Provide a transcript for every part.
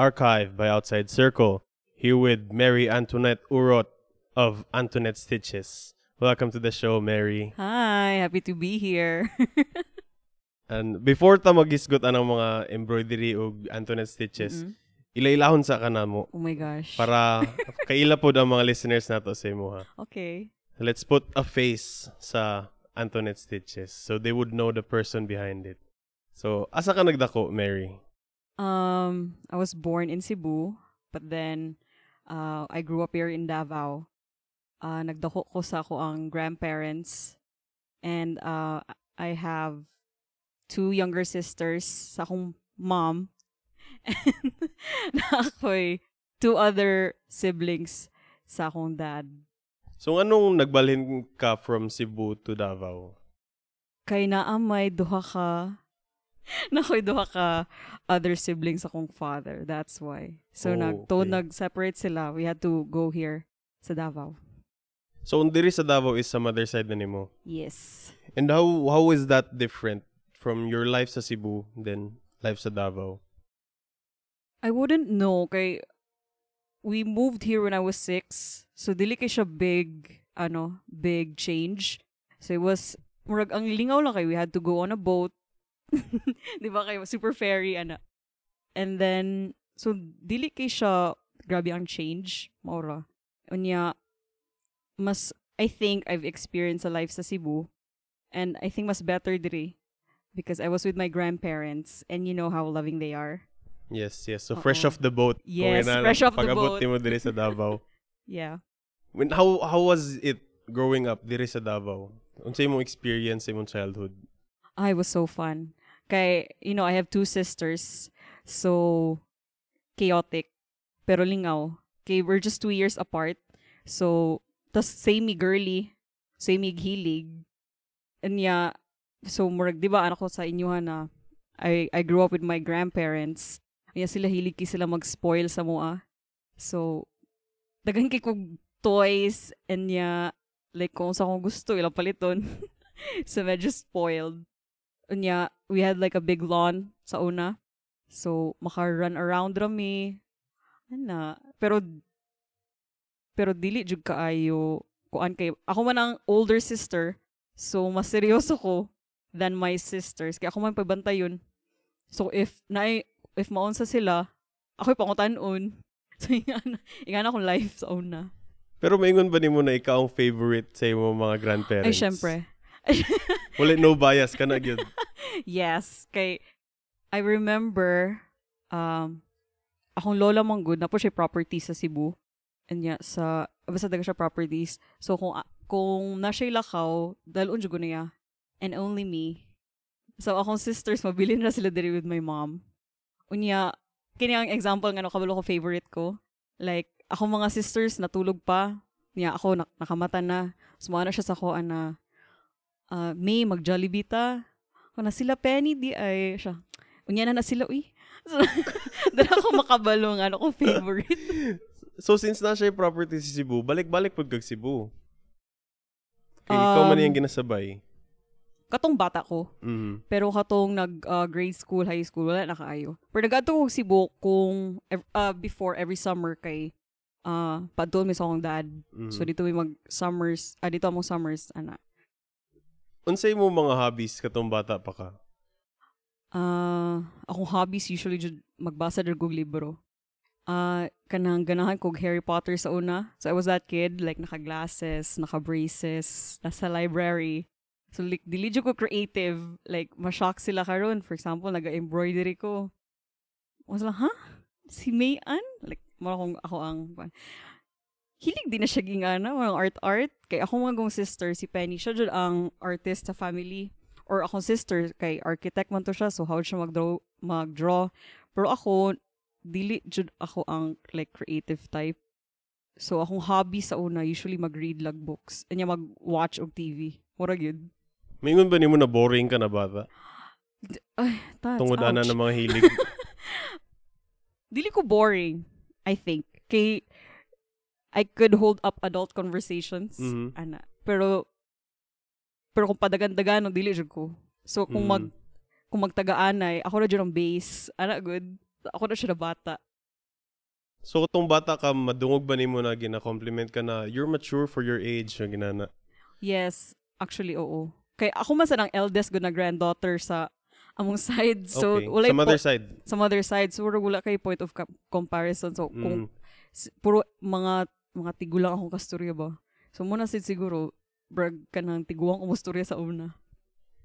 archived by Outside Circle. Here with Mary Antoinette Urot of Antoinette Stitches. Welcome to the show, Mary. Hi, happy to be here. And before ta magisgot anang mga embroidery o Antoinette Stitches, Mm-mm. ilailahon sa kana mo oh my gosh. para kaila pod ang mga listeners nato sa imo ha. okay. Let's put a face sa Antoinette Stitches so they would know the person behind it. So, asa ka nagdako, Mary? Um, I was born in Cebu, but then uh, I grew up here in Davao. Uh, nagdako ko sa ako ang grandparents. And uh, I have two younger sisters sa akong mom. And na ako'y two other siblings sa akong dad. So, anong nagbalhin ka from Cebu to Davao? kay naamay duha ka na ko'y duha ka other siblings akong father. That's why. So, Oh, nag, to okay. nag-separate sila, we had to go here sa Davao. So, diri sa Davao is sa mother side na nimo. Yes. And how how is that different from your life sa Cebu then life sa Davao? I wouldn't know kay we moved here when I was six. So, dili kay siya big, ano, big change. So, it was, murag, ang lingaw lang kay, we had to go on a boat. Di ba kayo, super ferry, ana. And then, so, dili kay siya, grabe ang change, maura. Unya, mas, I think I've experienced a life sa Cebu. And I think mas better diri. Because I was with my grandparents and you know how loving they are. Yes, yes. So fresh Oo. off the boat. Yes, ina- fresh off the pag-abot boat. nimo diri sa Davao. Yeah. When, how how was it growing up diri sa Davao? Unsa imong experience sa imong childhood? It was so fun. Kay, you know, I have two sisters. So, chaotic. Pero lingaw. Kay, we're just two years apart. So, tas same girly. Same hilig. And yeah, so, murag, di ba, anak ko sa inyo na, I, I grew up with my grandparents. Kaya sila hilig kay sila mag-spoil sa mua. So, dagan kay kog toys and yeah, like kung sa akong gusto, ilang paliton. so, medyo spoiled. Unya, we had like a big lawn sa una. So, maka-run around rami. Ana. Pero, pero dili jud kaayo kuan kay ako man ang older sister so mas seryoso ko than my sisters kaya ako man pabantayon so if na if maunsa sila ako'y pangutan-on so ingana ingana akong life sa una Pero maingon ba nimo na ikaw ang favorite sa imong mga grandparents? ay syempre Wala no bias ka na gyud. yes. Kay, I remember, um, akong lola mong good, na po siya property sa Cebu. And yeah, sa, basta daga siya properties. So, kung, kung na siya lakaw, dalun jud ko niya. And only me. So, akong sisters, mabilin na sila diri with my mom. Unya, kini ang example nga no, kabalo ko favorite ko. Like, akong mga sisters, natulog pa. Niya, ako, nak- nakamata na. Sumama na siya sa ko, na, ah, May, mag-Jollibee ta. Kung na sila Penny, di ay siya. Unya na na sila, uy. So, doon ako makabalong, ano ko favorite. So since na siya yung property sa Cebu, balik-balik pud kag Cebu. Kay ikaw man Um, yung ginasabay. Katong bata ko. Mhm. Pero katong nag ah, grade school, high school, wala na kaayo. Pero nag-ato ko Cebu kung ah, before every summer kay uh, padol mi sa akong dad. Mhm. So dito may mag summers, ah dito among summers ana. Unsay mo mga hobbies katong bata pa ka? Ah, akong hobbies usually jud magbasa der kog libro. Ah, kanang ganahan kog Harry Potter sa una. So I was that kid like naka-glasses, naka-braces, nasa library. So like dili jud ko creative, like ma-shock sila karon. For example, naga-embroidery ko. Was lang, ha? Si May Ann? Like, mara kong ako ang hilig din na siya gingana, mga art-art. Kay ako mga gong sister, si Penny, siya jud ang artist sa family. Or akong sister, kay architect man to siya, so how siya mag-draw, mag-draw. Pero ako, dili jud ako ang like creative type. So akong hobby sa una, usually mag-read lang books. Anya mag-watch og TV. Mura gyud. Maingon ba nimo na boring ka na bata? Ay, that's Tungod ana ouch. ng mga hilig. Dili ko boring, I think. Kay I could hold up adult conversations. Mhm. Ana. Pero pero kung padagan-dagan, no, dili ko. So kung mag Mm. kung magtagaan ay ako na jud ang base. Ana good. Ako na siya na bata. So, kung bata ka, madungog ba nimo na gina-compliment ka na you're mature for your age, yung ginana? Yes, actually oo. Kay ako man sa nang eldest go na granddaughter sa among side. So okay. walay Sa mother po- side. sa mother side so wala kay point of com- comparison. So kung s- puro mga mga tigulang akong kasturya ba. So muna sid siguro brag ka ng tiguang umusturya sa una.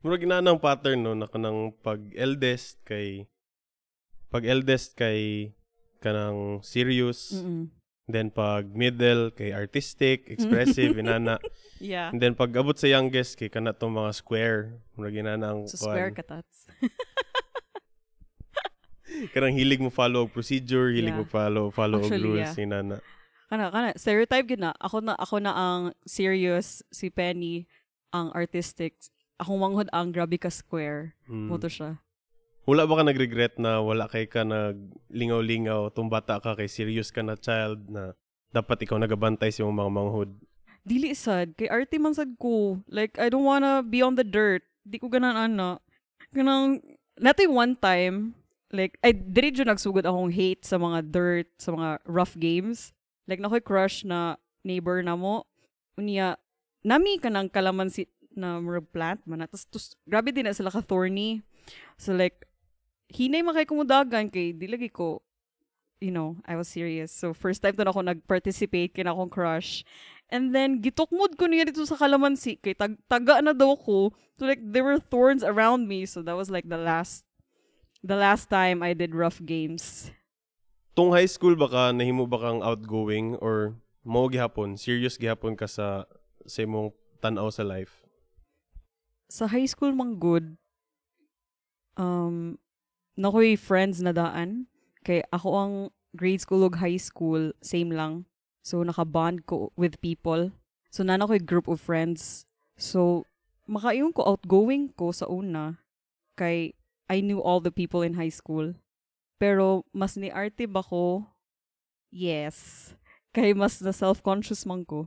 Mura ginanang pattern no na kanang pag eldest kay pag eldest kay kanang serious Mm-mm. then pag middle kay artistic expressive inana Yeah. and then pag abot sa youngest kay kana tong mga square mura ginanang So square ka tats. kanang hilig mo follow procedure hilig Yeah. mo follow follow Actually, rules yeah. inana Kana kana stereotype gid na. Ako na ako na ang serious si Penny ang artistic. Akong manghod ang grabe ka square. Mm. Mo to siya. Wala ba ka nag-regret na wala kay ka naglingaw-lingaw tung bata ka kay serious ka na child na dapat ikaw nagabantay sa imong mga manghod dili sad kay arte man sad ko like I don't wanna be on the dirt di ko ganan ana kanang natay one time like I diri jud nagsugod akong hate sa mga dirt sa mga rough games like nakoy crush na neighbor na mo unya nami kanang kalamansi na murag plant man na tas, tus, grabe din na sila ka thorny so like hinay makay kumudagan kay di lagi ko you know, I was serious. So, first time doon ako nag-participate, kina akong crush. And then, gitukmod ko niya dito sa kalamansi. Kay tag taga na daw ko. So, like, there were thorns around me. So, that was like the last, the last time I did rough games. Tung high school ba ka nahimo ba kang outgoing or mo gihapon serious gihapon ka sa sa imong tan-aw sa life Sa high school mang good, um, nakoy friends na daan. Kay ako ang grade school ug high school, same lang. So, nakabond ko with people. So, nana ko'y group of friends. So, makaiyon ko outgoing ko sa una. Kay I knew all the people in high school. Pero, mas ni arte ba ko? Yes. Kay mas na self-conscious man ko.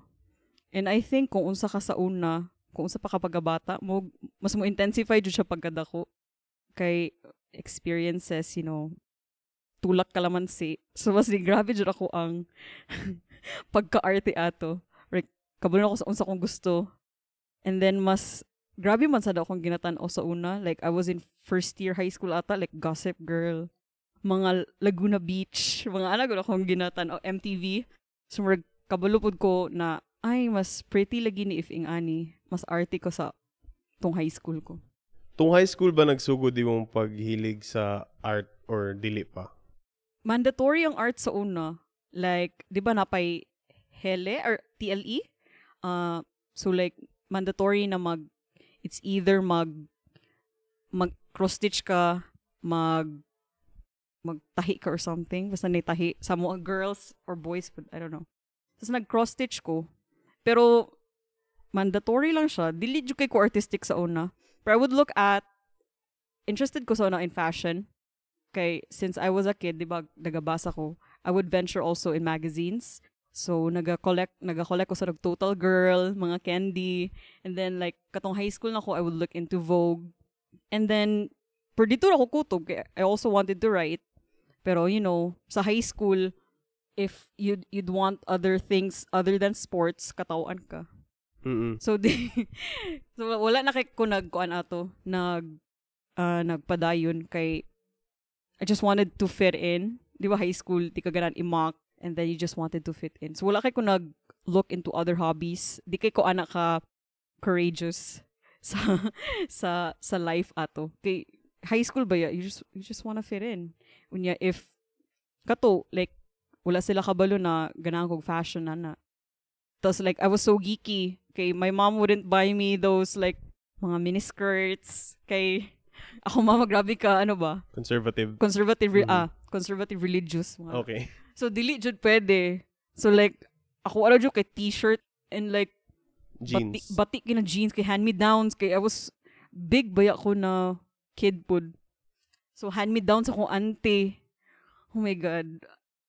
And I think kung unsa ka sa una, kung unsa pa ka pagkabata, mo, mas mo intensify jud siya pagkadako. Kay experiences, you know, tulak kalamansi. So, mas ni grabe jud ako ang pagka-arte ato. Like, kabalo ako sa unsa kong gusto. And then, mas, grabe man sad akong ginatan-o sa una. Like, I was in first year high school ata, like, Gossip Girl, mga Laguna Beach, mga ano gud akong ginatan-o, MTV. So, murag, kabalo pud ko na, ay, mas pretty lagi ni If Ing Ani. Mas arte ko sa tong high school ko. tung high school ba nagsugod imong paghilig sa art or dili pa mandatory ang art sa una. Like, di ba napay HELE or TLE? Uh, so like, mandatory na mag, it's either mag, mag cross-stitch ka, mag, magtahi ka or something. Basta tahi sa mga girls or boys, but I don't know. Tapos nag-cross-stitch ko. Pero, mandatory lang siya. Dili kay ko artistic sa una. But I would look at, interested ko sa una in fashion kay since I was a kid, 'di ba, nagabasa ko, I would venture also in magazines. So naga-collect naga-collect ko sa Total Girl, mga candy, and then like katong high school na ko, I would look into Vogue. And then per dito ako kutob, kay I also wanted to write. Pero you know, sa high school, if you'd you'd want other things other than sports, katawan ka. mm So di so wala na kay ko nagkuan ato, nag ah, nagpadayon kay I just wanted to fit in. Di ba high school, di ka ganan i-mock and then you just wanted to fit in. So wala kay ko nag look into other hobbies. Di kay ko anak ka courageous sa sa sa life ato. Kay high school ba ya, you just you just wanna fit in. Unya if kato like wala sila kabalo na ganahan kog fashion na na. Tapos like I was so geeky. Kay my mom wouldn't buy me those like mga miniskirts. Kay ako mama grabe ka ano ba? conservative Conservative Mhm. ah, conservative religious. Mga. okay So dili jud pwede. So like ako ano jud kay t-shirt and like bati, jeans bati kina jeans kay hand-me-downs kay I was big baya ko na kid pod. So hand-me-downs ako auntie. Oh my god.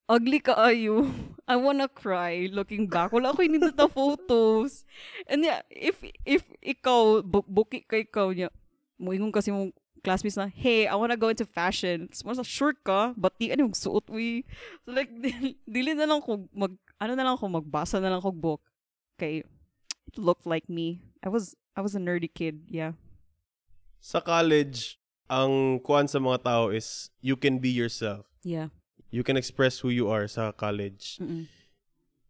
Ugly ka ayo. I wanna cry looking back. Wala ko hindi na photos. And yeah, if if ikaw bu- buki kay ikaw niya, moingon kasi mo classmates na, hey, I wanna go into fashion. So, mas sure ka, but di ano yung suot we. So like, dili, na lang ko mag, ano na lang ko, magbasa na lang ko book. Okay, it looked like me. I was, I was a nerdy kid, yeah. Sa college, ang kuan sa mga tao is you can be yourself. Yeah. You can express who you are sa college. Mm-mm.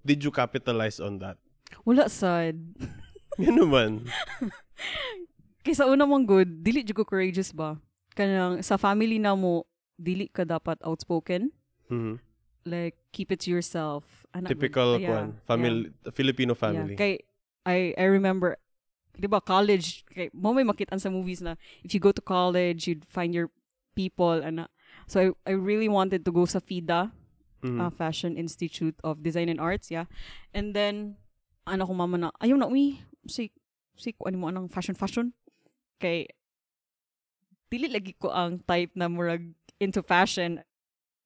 Did you capitalize on that? Wala sad. Yan naman. Kaysa una mong good, dili jud ko courageous ba? Kanang sa family na mo, dili ka dapat outspoken. Mhm. Like, keep it to yourself. Anak, Typical yeah, kuan, family, Filipino yeah. family. Kay, I, I remember, di ba, college, kay, mo may makitaan sa movies na if you go to college, you'd find your people. And, so, I, I really wanted to go sa FIDA, Mhm. uh, Fashion Institute of Design and Arts, yeah. And then, ano ko mama na, ayaw na, uy, si, si, ano mo, anong fashion, fashion? Kay, dili lagi ko ang type na murag into fashion.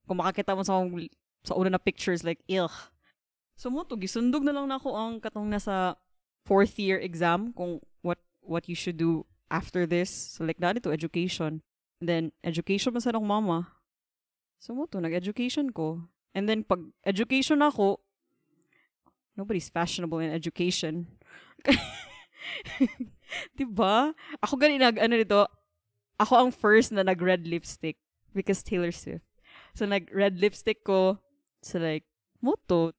Kung makakita mo sa, sa una na pictures, like, ill. So mo to, gisundog na lang na ako ang katong nasa fourth year exam kung what what you should do after this. So like, dali to education. And then, education man sa nung mama. So mo to, nag-education ko. And then, pag education ako, nobody's fashionable in education. diba? Ako gani nag, ano nito, ako ang first na nag-red lipstick because Taylor Swift. So, nag-red lipstick ko. So, like, moto.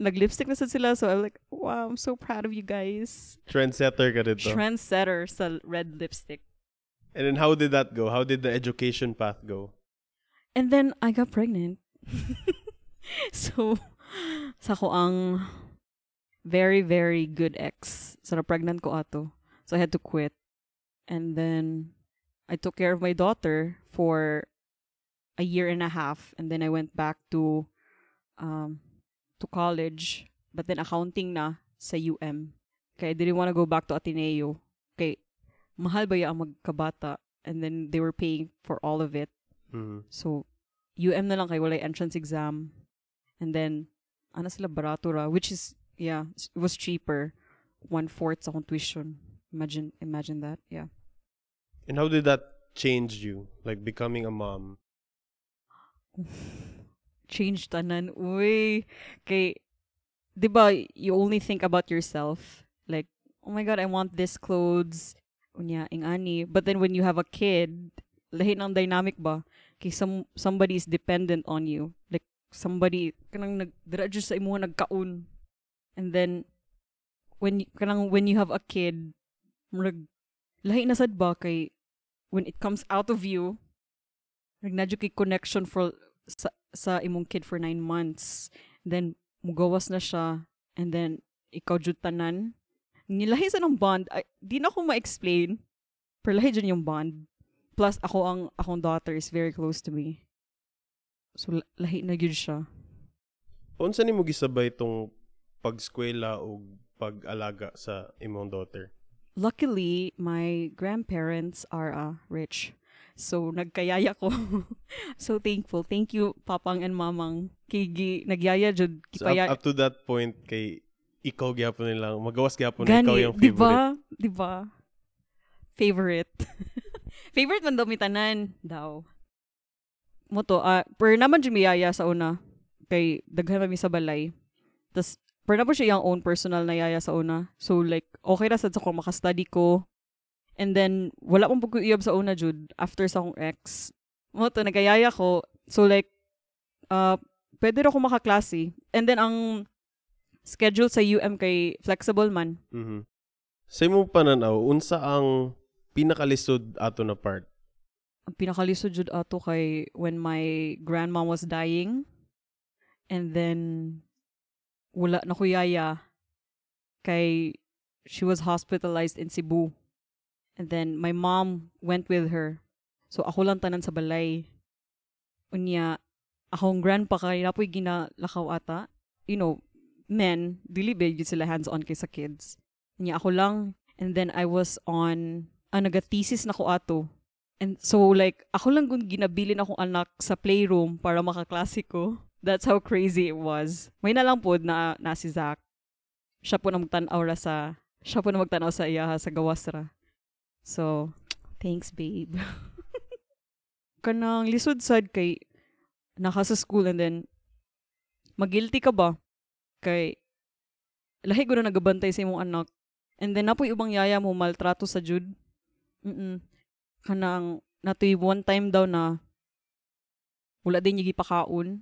Nag-lipstick na sad sila. So, I'm like, wow, I'm so proud of you guys. Trendsetter ka dito. Trendsetter sa red lipstick. And then how did that go? How did the education path go? And then, I got pregnant. so, sa ko ang very, very good ex. So, na-pregnant ko ato. So, I had to quit. And then, I took care of my daughter for a year and a half. And then, I went back to, um, to college. But then, accounting na sa UM. Kaya I didn't want to go back to Ateneo. Kay, mahal ba yung magkabata? And then, they were paying for all of it. Mhm. So, UM na lang kay walay entrance exam. And then, ano sila, barato ra. Which is, yeah, it was cheaper. One-fourth sa tuition. Imagine, imagine that, yeah. And how did that change you? Like becoming a mom? Change tanan. Uy. Kay, di ba, you only think about yourself. Like, oh my God, I want this clothes. Unya, ing ani. But then when you have a kid, lahi ng dynamic ba? Kay some, somebody is dependent on you. Like, somebody, kanang nag, sa imo nagkaon. And then, when, kanang, when you have a kid, murag, lahi na sad ba kay, when it comes out of you, kay connection for, sa, sa imong kid for nine months. Then, mugawas na siya. And then, ikaw jud tanan. Nilahi sa ng bond. Ay, di na ko ma-explain. Pero lahi dyan yung bond. Plus, ako ang, akong daughter is very close to me. So, la- lahi na yun siya. Unsa nimo gisabay tong pagskwela o pag-alaga sa imong daughter? Luckily, my grandparents are uh, rich. So, nagkayaya ko. so, thankful. Thank you, papang and mamang. Kigi, nagyaya jud. So up, Kipaya, up to that point kay ikaw gyapon nila, magawas gyapon na ikaw yung favorite. ba? Di ba? Favorite. favorite man daw mi tanan daw. Moto, ah, per naman jumiyaya sa una. Kay daghan mi sa balay. Tas per na po siya yung own personal na yaya sa una. So like okay ra sad sa ko maka-study ko. And then wala pong pagkuyab sa una jud after sa akong ex. Moto nagayaya ko. So like uh, pwede ra ko makaklase. And then ang schedule sa UM kay flexible man. Mhm. Sa imong pananaw, unsa ang pinakalisod ato na part? ang pinakalisod jud ato kay when my grandma was dying and then wala na ko yaya kay she was hospitalized in Cebu and then my mom went with her so ako lang tanan sa balay unya akong grandpa kay napoy ginalakaw ata you know men dili ba yun sila hands on kay sa kids unya ako lang and then I was on ah, naga-thesis na ko ato And so, like, ako lang kung ginabilin akong anak sa playroom para makaklase ko. That's how crazy it was. May na lang po na, na si Zach. Siya po na magtanaw ra sa, siya po na magtanaw sa iya sa gawas ra. So, thanks, babe. kanang lisod sad kay naka sa school and then magilty ka ba? Kay lahi ko na nagabantay sa imong anak. And then napoy ubang yaya mo maltrato sa jud mm kanang natoy one time daw na wala din yung gipakaon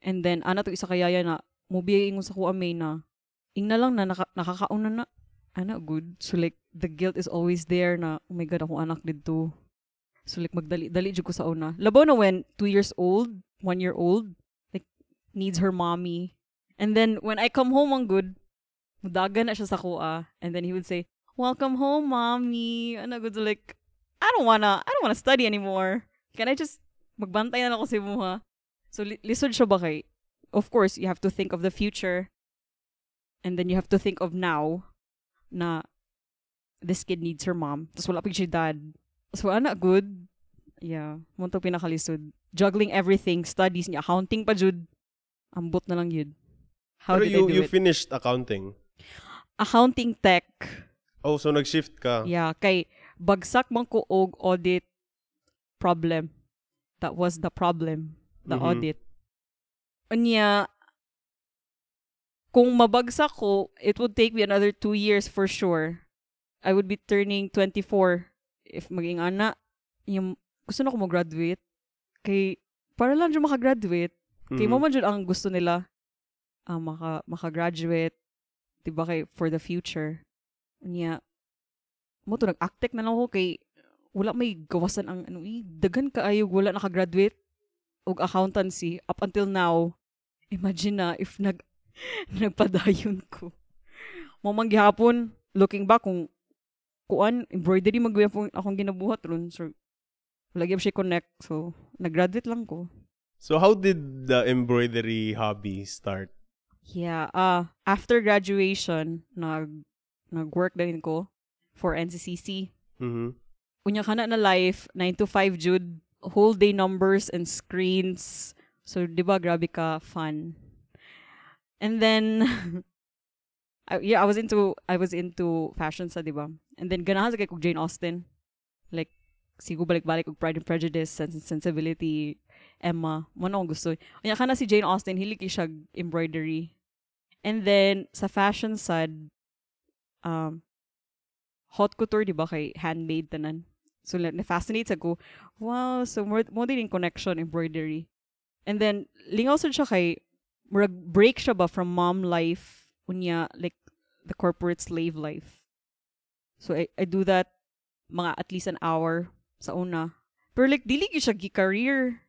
and then ana to isa kayaya na mubi ingon sa kuha may na ing na lang na naka, nakakaon na na. Ana good. So like the guilt is always there na oh my god ako anak dito so like magdali dali jud ko sa una. Labaw na when two years old one year old like needs her mommy. And then when I come home ang good mudaga na siya sa kuha. And then he would say welcome home mommy. Ana good so like I don't wanna I don't wanna study anymore. Can I just magbantay na ako sa so li- lisod siya ba kay of course you have to think of the future. And then you have to think of now na this kid needs her mom. Tapos wala pa siya dad. So, ana, good. Yeah. Mo to pinakalisod. Juggling everything. Studies niya. Accounting pa, jud. Ambot na lang yun. How Pero did you, I do you it? finished accounting. Accounting tech. Oh, so nag-shift ka. Yeah. Kay, bagsak man ko og audit problem. That was the problem. The Mhm. audit. Unya, kung mabagsak ko, it would take me another two years for sure. I would be turning 24 if maging ana. Yung, gusto na ko mag-graduate. Kay, para lang dyan makagraduate. Kay Mhm. mo man dyan ang gusto nila ah, maka, makagraduate. Diba kay, for the future. Unya, mo to, nag-actec na lang ako kay, wala may gawasan ang, ano eh, dagan ka ayog, wala nakagraduate og accountancy up until now. Imagine na if nag nagpadayon ko. Mamang gihapon, looking back kung kuan embroidery magyapon akong ginabuhat ron. So gyud siya connect. So nag-graduate lang ko. So how did the embroidery hobby start? Yeah, uh after graduation, nag nag-work din ko for NCCC. Mhm. Unya kana na life, 9 to 5 jud, whole day numbers and screens. So, di ba, grabe ka fun. And then, I, yeah, I was into, I was into fashion sa, di ba? And then, ganahan sa kay Jane Austen. Like, sigo balik-balik og Pride and Prejudice, Sense and Sensibility, Emma. Mo na gusto. Unya ka na si Jane Austen, hili siya embroidery. And then, sa fashion side, um, haute couture, di ba, kay handmade tanan. So, like, na-fascinate ako. Wow, so more, more din connection, embroidery. And then, lingaw sad siya kay, break siya ba from mom life, unya, like, the corporate slave life. So, I, I do that mga at least an hour sa una. Pero like, dili gyud siya gi-career.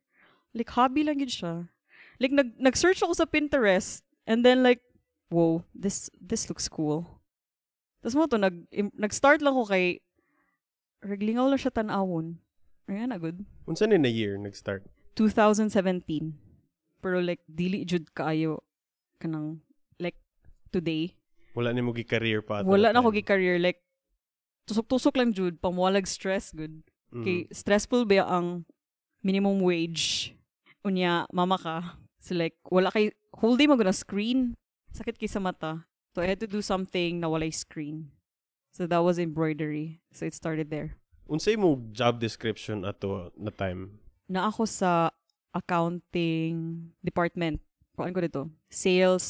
Like, hobby lang yun siya. Like, nag, nag-search ako sa Pinterest, and then like, whoa, this, this looks cool. Tapos mo to, nag, nag-start lang ko kay, reglingaw lang siya tanawon. Ayan na, good. Unsa ni na year nag-start? 2017. Pero like, dili jud kaayo kanang, today. Wala ni mo gi-career pa. Wala na time. gi-career. Like, tusok-tusok lang jud, pamuwalag stress, good. Mhm. Kay stressful ba ang minimum wage? Unya, mama ka. So like, wala kay, whole day mo na screen. Sakit kay sa mata. So I had to do something na walay screen. So that was embroidery. So it started there. Unsay mo job description ato na time? Na ako sa accounting department. Kuan ko dito. Sales,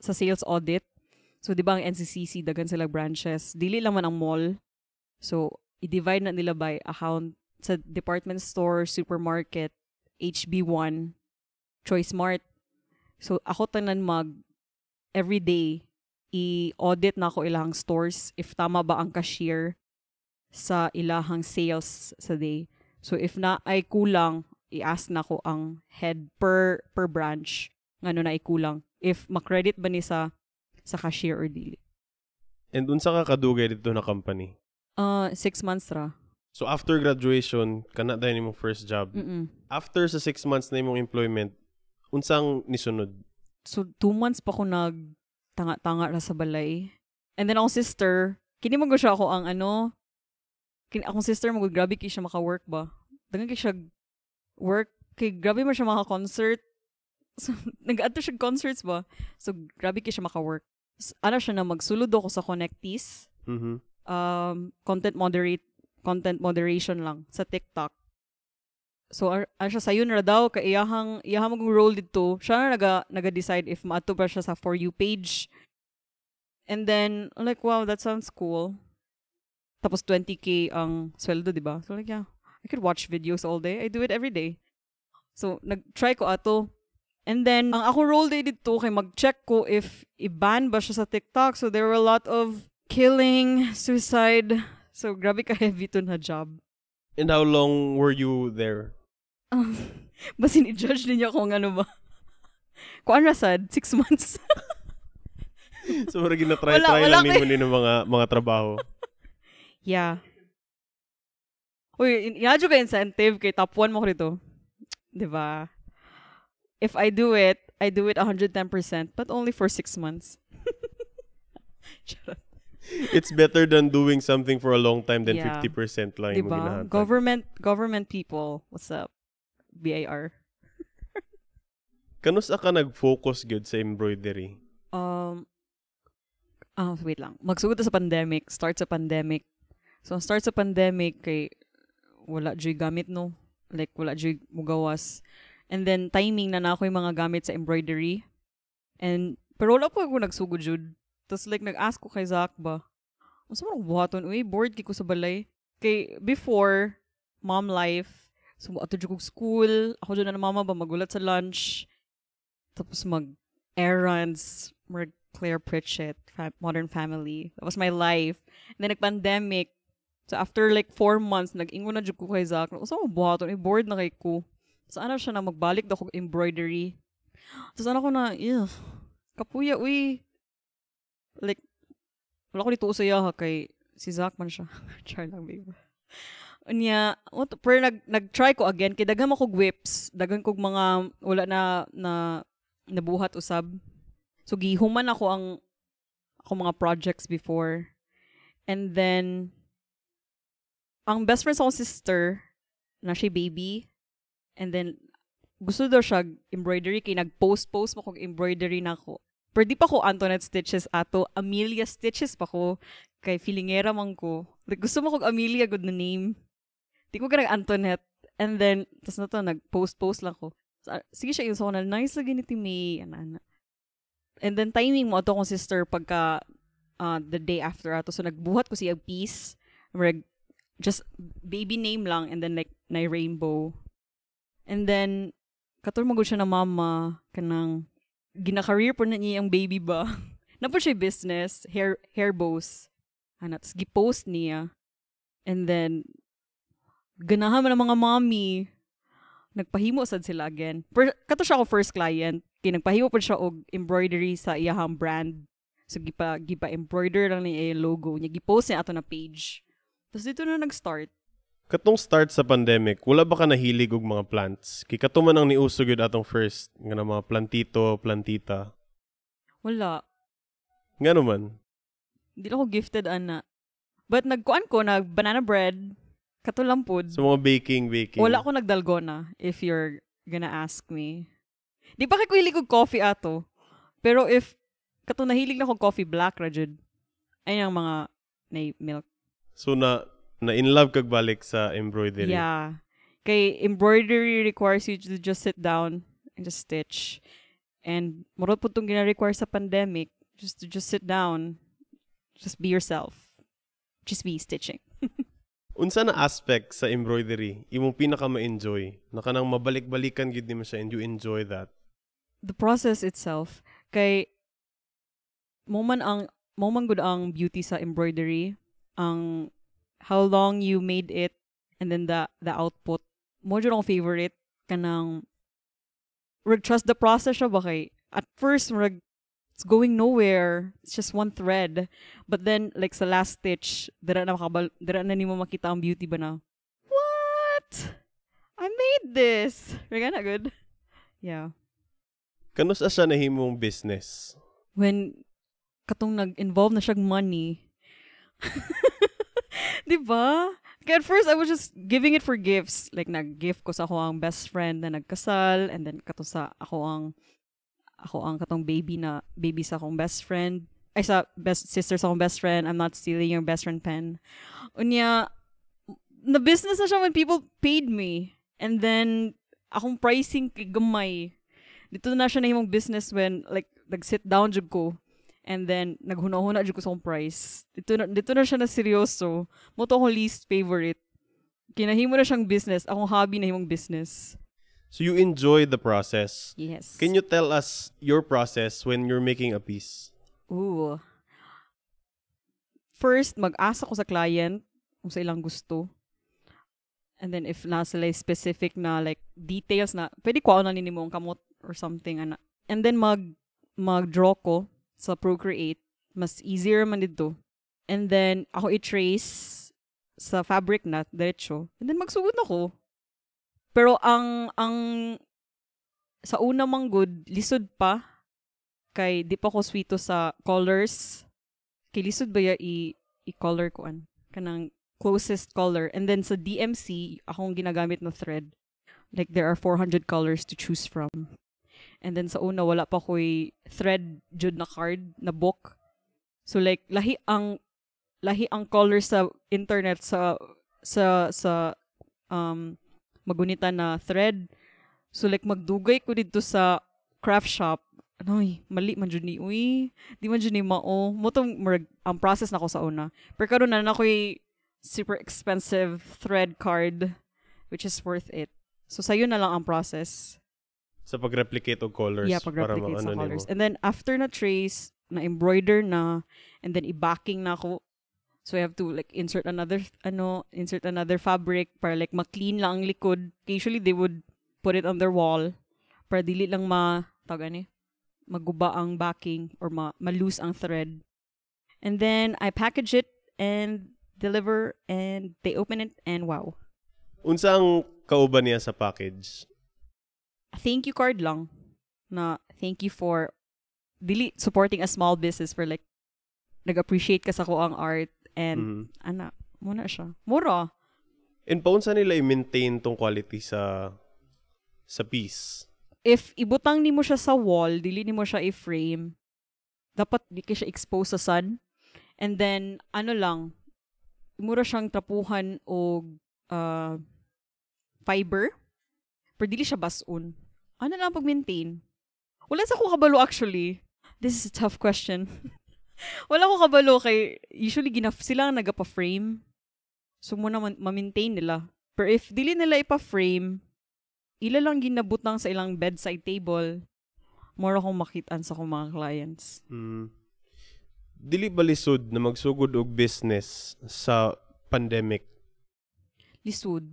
sa sales audit. So, di ba ang NCCC, dagan sila branches. Dili lang man ang mall. So, i-divide na nila by account sa department store, supermarket, HB1, Choice Mart. So, ako tanan mag every day i-audit na ako ilahang stores if tama ba ang cashier sa ilahang sales sa day. So, if na ay kulang, i-ask na ko ang head per per branch ngano na ay kulang. If makredit ba ni sa sa cashier or dili. And unsa ka kadugay dito na company? Uh, six months ra. So after graduation, kana dahil mo first job. Mm-mm. After sa six months na imong employment, unsang nisunod? So, two months pa ko nag tanga-tanga ra sa balay. And then akong sister, kini mo siya ako ang ano, kin akong sister mo grabe kay siya maka-work ba. Dangan kay siya work kay grabe mo siya maka-concert. So, nag-ato siya concerts ba. So, grabe kay siya maka-work. Ano siya na magsulod ako sa Connectis. Mhm. Um, content moderate content moderation lang sa TikTok. So ar, ar siya sayon ra daw kay iyahang iyahang mag roll dito. Siya na naga naga-decide if maato pa siya sa for you page. And then I'm like wow, that sounds cool. Tapos 20k ang sweldo, di ba? So like yeah, I could watch videos all day. I do it every day. So nag-try ko ato. And then ang ako roll day dito kay mag-check ko if i-ban ba siya sa TikTok. So there were a lot of killing, suicide. So grabe ka heavy to na job. And how long were you there? Um, basin i-judge ninyo kung ano ba. Kuan ra sad, six months. so mura gina-try Wala- try wala lang ni ng mga mga trabaho. yeah. Uy, inadyo ka incentive kay top 1 mo ko dito. 'Di ba? If I do it, I do it 110% but only for six months. It's better than doing something for a long time than Yeah. 50% lang Diba? ginahatag. Government government people. What's up? BAR. Kanus ka nag-focus good sa embroidery? Um, ah, wait lang. Magsugod sa pandemic. Start sa pandemic. So, start sa pandemic, kay wala dyoy gamit, no? Like, wala dyoy mugawas. And then, timing na na ako yung mga gamit sa embroidery. And, pero wala po ako nagsugod, Jud. Tapos, like, nag-ask ko kay Zach ba, ang sa mga buhaton, uy, bored kay ko sa balay. Kay, before, mom life, so, ato kong school, ako dyan na mama ba, magulat sa lunch, tapos mag errands, more Claire Pritchett, fa- Modern Family. That was my life. And then nag-pandemic. So after like four months, nag-ingo na jud ko kay Zach. Sa mo buhaton, i-bored na kay ko. So ano siya na magbalik daw ko embroidery. Tapos ano ko na, ew, kapuya, uy. Like, wala ko dito usaya ha kay si Zach man siya. Char lang, babe. Unya, what, pero nag, nag-try ko again, kay daghan ako whips, daghan kog mga, wala na, na, nabuhat usab. So gihuman ako ang ako mga projects before. And then ang best friend sa akong sister na siya baby. And then gusto daw siya embroidery kay nag-post-post mo kog embroidery na ako. Pero di pa ko Antoinette stitches ato, Amelia stitches pa ko kay filingera man ko. Like, gusto mo kog Amelia good na name. Di ko ka nag-Antoinette. And then, tas na to, nag-post-post lang ko. Sige siya yung sa na nice lagi ni Timmy ana ana and then timing mo ato kong sister pagka uh, the day after ato so nagbuhat ko siya piece just baby name lang and then like na rainbow and then katul magud siya na mama kanang gina-career po na niya ang baby ba na po siya business hair hair bows ana tas gi-post niya and then ganahan man ang mga mommy nagpahimo sad sila again. Per, kato siya ako first client. Kaya nagpahimo pa siya og embroidery sa iyahang brand. So gipa gipa embroider lang niya yung logo niya. Gipost niya ato na page. Tapos dito na nag-start. Katong start sa pandemic, wala ba ka nahilig og mga plants? Kay katuman ang niuso gyud atong first nga na mga plantito, plantita. Wala. Nga naman. Hindi lang ako gifted ana. But nagkuan ko nag banana bread. Kato lang pod. Sa mga baking, baking. Wala ko nagdalgona if you're gonna ask me. Di pa kay ko hilig og coffee ato. Pero if kato nahilig na ko coffee black ra jud. Ay ang mga na milk So na na in love kag balik sa embroidery. Yeah. Kay embroidery requires you to just sit down and just stitch. And murot po itong gina-require sa pandemic, just to just sit down, just be yourself. Just be stitching. Unsa na aspect sa embroidery imong pinaka ma-enjoy? Na kanang mabalik-balikan gid nimo siya and you enjoy that. The process itself, kay mo man ang mo man gud ang beauty sa embroidery, ang how long you made it and then the the output. Mo jud ang favorite kanang rag trust the process siya ba kay at first rag it's going nowhere. It's just one thread. But then like sa last stitch, dira na makabal dira na nimo makita ang beauty ba na. What? I made this. Rega na good. Yeah. Kanus siya nahimong business? when katong nag-involve na siyang money. 'Di ba? At first I was just giving it for gifts. Like nag-gift ko sa ako ang best friend na nagkasal and then kato sa ako ang ako ang katong baby na baby sa akong best friend. Ay sa best sister sa akong best friend. I'm not stealing your best friend pen. Unya na business na siya when people paid me. And then, akong pricing gamay. Dito na siya na yung business when, like, nag-sit down jud ko. And then, naghuna-huna jud ko sa price. Dito na, dito na siya na seryoso. Mo to akong least favorite. Kinahimo na siyang business. Akong hobby na himong business. So you enjoy the process. Yes. Can you tell us your process when you're making a piece? Ooh. First, mag-asa ko sa client kung sa ilang gusto. And then if nasa like specific na like details na, pwede ko na nini mo ang kamot or something. Ana. And then mag mag-draw ko sa Procreate. Mas easier man dito. And then ako i-trace sa fabric na, diretso. And then magsugod na ko. Pero ang ang sa una mang good, lisod pa kay di pa ko sweeto sa colors. Kay lisod ba ya i i-color ko an kanang closest color and then sa DMC akong ginagamit na thread. Like there are 400 colors to choose from. And then sa una wala pa ko'y thread jud na card na book. So like lahi ang lahi ang color sa internet sa sa sa um magunita na thread. So like magdugay ko dito sa craft shop. Anoy, mali man jud ni. Uy, di man jud ni mao. Mo tong merg- ang process na ko sa una. Pero karon na na ko'y super expensive thread card which is worth it. So sayo na lang ang process. Sa pag-replicate og colors. Yeah, para pag-replicate sa maano colors. nimo. And then, after na trace, na-embroider na, and then i-backing na ako. So, I have to, like, insert another, ano, insert another fabric para, like, ma-clean lang ang likod. Usually, they would put it on their wall para dili lang ma, tawag ani, maguba ang backing or ma, ma-loose ang thread. And then, I package it and deliver and they open it and wow. Unsa ang kauban niya sa package? Thank you card lang na thank you for dili supporting a small business for like nag-appreciate ka sa ko ang art and Mhm. ana muna siya. Mura. And paunsa nila i-maintain tong quality sa sa piece? if ibutang nimo siya sa wall dili nimo siya i-frame dapat di ka siya expose sa sun. And then ano lang mura siyang tapuhan og uh, fiber. Pero dili siya basun ano lang pag-maintain wala sa ko kabalo actually this is a tough question wala ko kabalo kay usually ginaf sila ang nagapa-frame so muna ma-maintain nila pero if dili nila ipa-frame ila lang ginabutang sa ilang bedside table more akong makitaan sa akong mga clients Mm. Dili ba lisod na magsugod og business sa pandemic? lisod.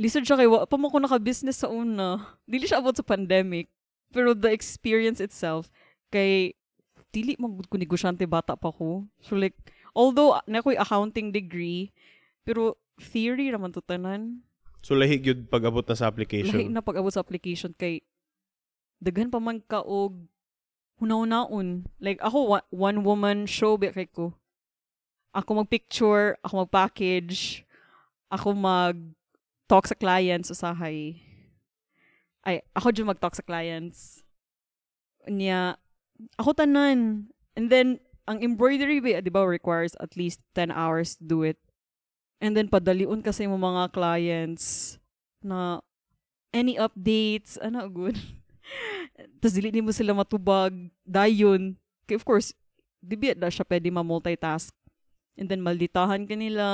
Lisod siya kay wa pa mo ko naka-business sa una. Dili siya about sa pandemic. Pero the experience itself, kay dili magud ko negosyante bata pa ko. So like, although na ko'y accounting degree, pero theory naman to tanan. So lahi gyud pag-abot na sa application. Lahi na pag-abot sa application kay daghan pa man ka og hunaw-naon. Like ako one woman show ba kay ko. Ako mag-picture, ako mag-package, ako mag talk sa clients usahay. Ay, ako dyan mag-talk sa clients. Niya, ako tanan. And then, ang embroidery, ba, di ba, requires at least 10 hours to do it. And then, padaliun kasi mo mga clients na any updates, ano, good. Tapos, dili mo sila matubag, dayon. Kaya, of course, di ba na siya pwede ma-multitask. And then, malditahan ka nila.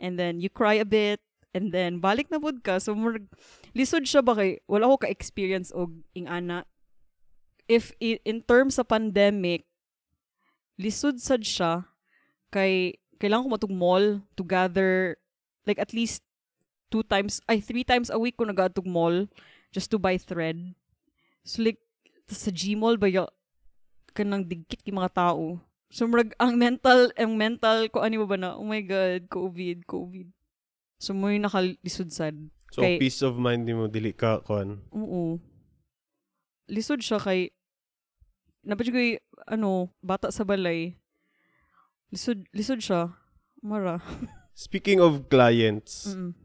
And then, you cry a bit. And then, balik na pod ka. So, murag, lisod siya ba kay, wala ko ka-experience og ing ana. If, i- in terms sa pandemic, lisod sad siya kay kailangan ko matug mall to gather like at least two times ay three times a week ko nagatug mall just to buy thread so like sa Gmall ba ya kanang digkit ki mga tao so murag ang mental ang mental ko ano ba na oh my god covid covid so mo yung nakalisod sad So Kay- peace of mind nimo dili ka kon. Oo. Lisod siya kay Napadyo ko ano, bata sa balay. Lisod, lisod siya. Mara. Speaking of clients, Mm-mm.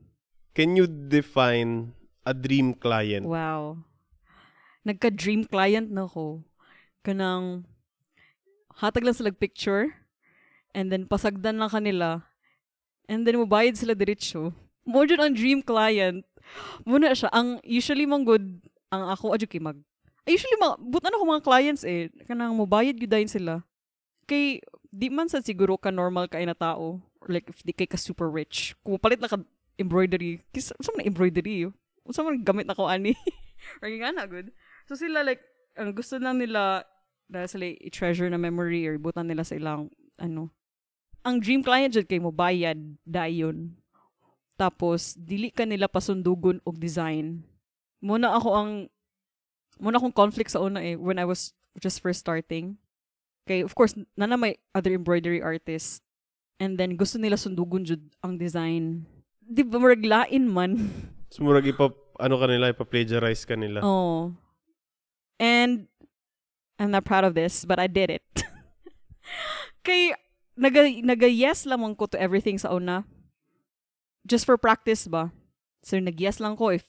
can you define a dream client? Wow. Nagka-dream client na ko. Kanang hatag lang sila picture and then pasagdan lang kanila and then mubayad sila diretsyo. Mo dyan ang dream client. Muna siya. Ang usually mong good, ang ako, adyo kay mag. Usually, mga, but ano ko mga clients eh, kanang mobayad yun dahil sila. Kay, di man sa siguro ka normal ka na tao. Like, if di kay ka super rich. Kung palit na ka embroidery, kis, saan na embroidery? Saan man gamit na ko ani? or nga na, good. So sila like, ang gusto lang nila, na sila i-treasure na memory or ibutan nila sa ilang, ano. Ang dream client dyan kay mo bayad, dayon. Tapos, dili ka nila pasundugon og design. Muna ako ang muna akong conflict sa una eh when I was just first starting. Kay of course nana may other embroidery artist and then gusto nila sundugon jud ang design. Di ba murag lain man. Sumurag ipa ano kanila ipa-plagiarize kanila. Oh. And I'm not proud of this, but I did it. Kay naga naga yes lamang ko to everything sa una. Just for practice ba? So nag-yes lang ko if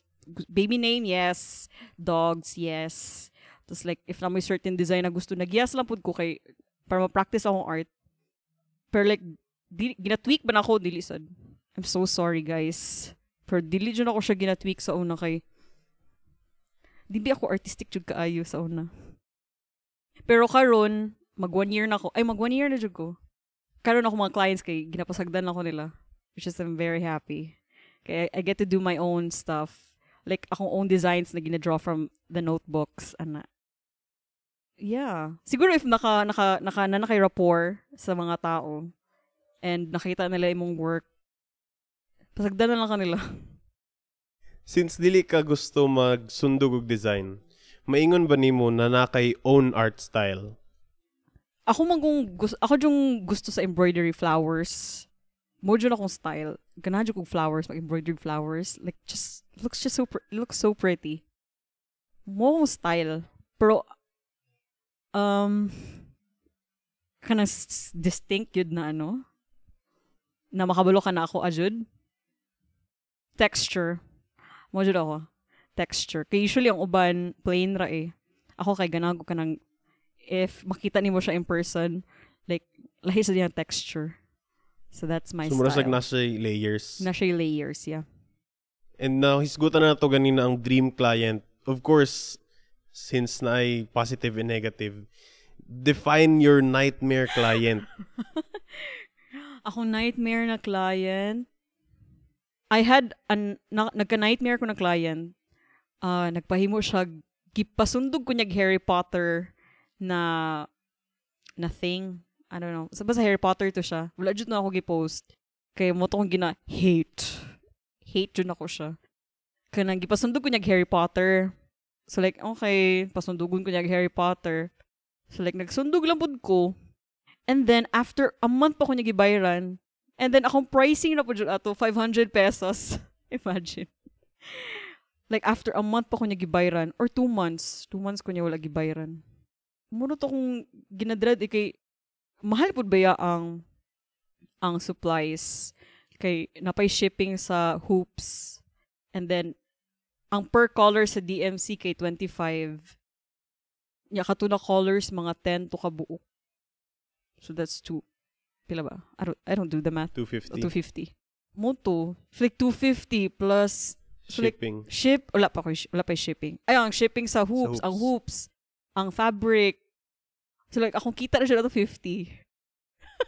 baby name, yes. Dogs, yes. Tapos like, if na may certain design na gusto, nag-yes lang po ko kay, para ma-practice akong art. Pero like, di, ginatweak ba na ako, dili sad. I'm so sorry, guys. Pero dili dyan ako siya ginatweak sa una kay, di ba ako artistic jud kaayo sa una. Pero karon mag one year na ako, ay mag one year na jud ko. Karon ako mga clients kay ginapasagdan ako nila. Which is I'm very happy. Kaya I get to do my own stuff like akong own designs na gina-draw from the notebooks ana yeah siguro if naka naka naka na nakay rapport sa mga tao and nakita nila imong work pasagdan na lang kanila Since dili ka gusto magsundog og design, maingon ba nimo na nakay own art style? Ako man kung gusto ako yung gusto sa embroidery flowers. Mo dyan akong style. Ganahan dyan kong flowers mag embroidered flowers. Like just looks just so pr- looks so pretty. Mo akong style. Pero um kanang distinct yun na ano na makabalo ka na ako ajud texture. Mo ako. Texture. Kay usually ang uban plain ra eh. Ako kay ganahan ko kanang if makita nimo siya in person like lahi sa diyang texture so that's my Sumurag style like nasa layers. na siya yung layers yeah And now, hisgutan na to ganina ang dream client. Of course, since na ay positive and negative, define your nightmare client. Ako nightmare na client. I had an na, nagka-nightmare ko na client. Ah, nagpahimo siya gipasundog ko niya Harry Potter na na thing. I don't know. Sa basta Harry Potter to siya. Wala jud na ako gi-post. Kay mo to kong gina hate. Hate jud ako siya. Kanang gipasundog ko niya Harry Potter. So like, okay, pasundugon ko niya Harry Potter. So like, nagsundog lang pud ko. And then, after a month pa ko niya gibayaran, and then akong pricing na po dyan ato, 500 pesos. Imagine. Like, after a month pa ko niya gibayaran, or two months, two months ko niya wala gibayaran. Muna to kung ginadread, eh, kay, mahal po ba ya ang, ang supplies? Kay, napay shipping sa hoops. And then, ang per color sa DMC kay 25. Ya katuna colors mga 10 to kabuok. So that's two. Pila ba? I don't, I don't do the math. 250. 250. Mo to. It's like 250 plus so like, Shipping. ship. Wala pa ko, wala pa shipping. Ay, ang shipping sa hoops. hoops. Ang hoops. Ang fabric. So like, akong kita na siya na to 50.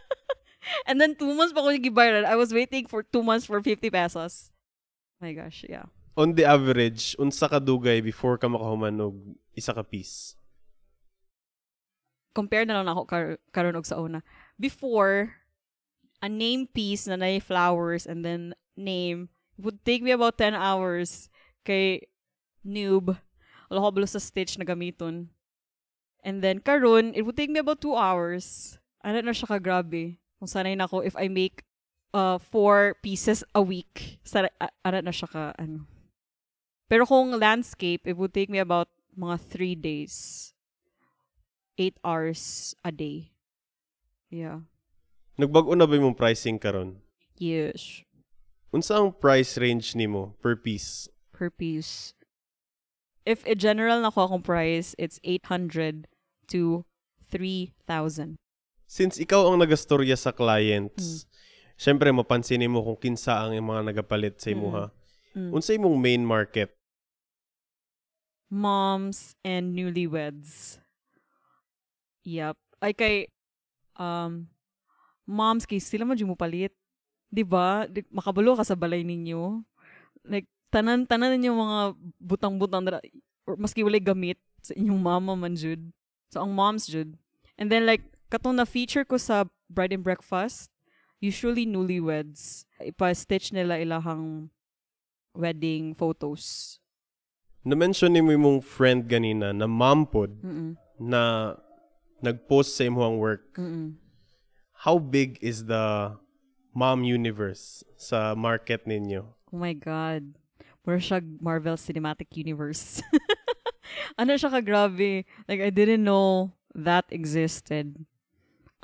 And then two months pa ko yung gibayaran. I was waiting for two months for 50 pesos. My gosh, yeah. On the average, unsa ka dugay before ka makahuman og isa ka piece? compare na lang ako kar- karon og sa una. Before, a name piece na na flowers and then name would take me about 10 hours kay noob. Wala ko sa stitch na gamiton. And then karon, it would take me about 2 hours. Ano na siya ka grabe. Kung sanay na ako if I make uh, four pieces a week. Sana, uh, ano na siya ka ano. Pero kung landscape, it would take me about mga 3 days. 8 hours a day. Yeah. Nagbago na ba imong pricing karon? Yes. Unsa ang price range nimo per piece? Per piece. If in general na ko akong price, it's 800 to 3,000. Since ikaw ang nagastorya sa Hmm. clients, syempre mapansin mo kung kinsa ang mga nagapalit sa imuha. Mm. Unsay mong main market? moms and newlyweds. Yep. Ay kay um moms kay sila man mo palit. 'Di ba? Makabalo ka sa balay ninyo. Like tanan tanan ninyo mga butang-butang or maski walay gamit sa inyong mama man jud. So ang moms jud. And then like katong na feature ko sa bride and breakfast, usually newlyweds. Ipa-stitch nila ilahang wedding photos. Na-mention ni mo yung friend ganina na mom pod Mm-mm. na nag-post sa imong work. Mm-mm. How big is the mom universe sa market ninyo? Oh my God. Mura siya Marvel Cinematic Universe. ano siya ka-grabe. Like, I didn't know that existed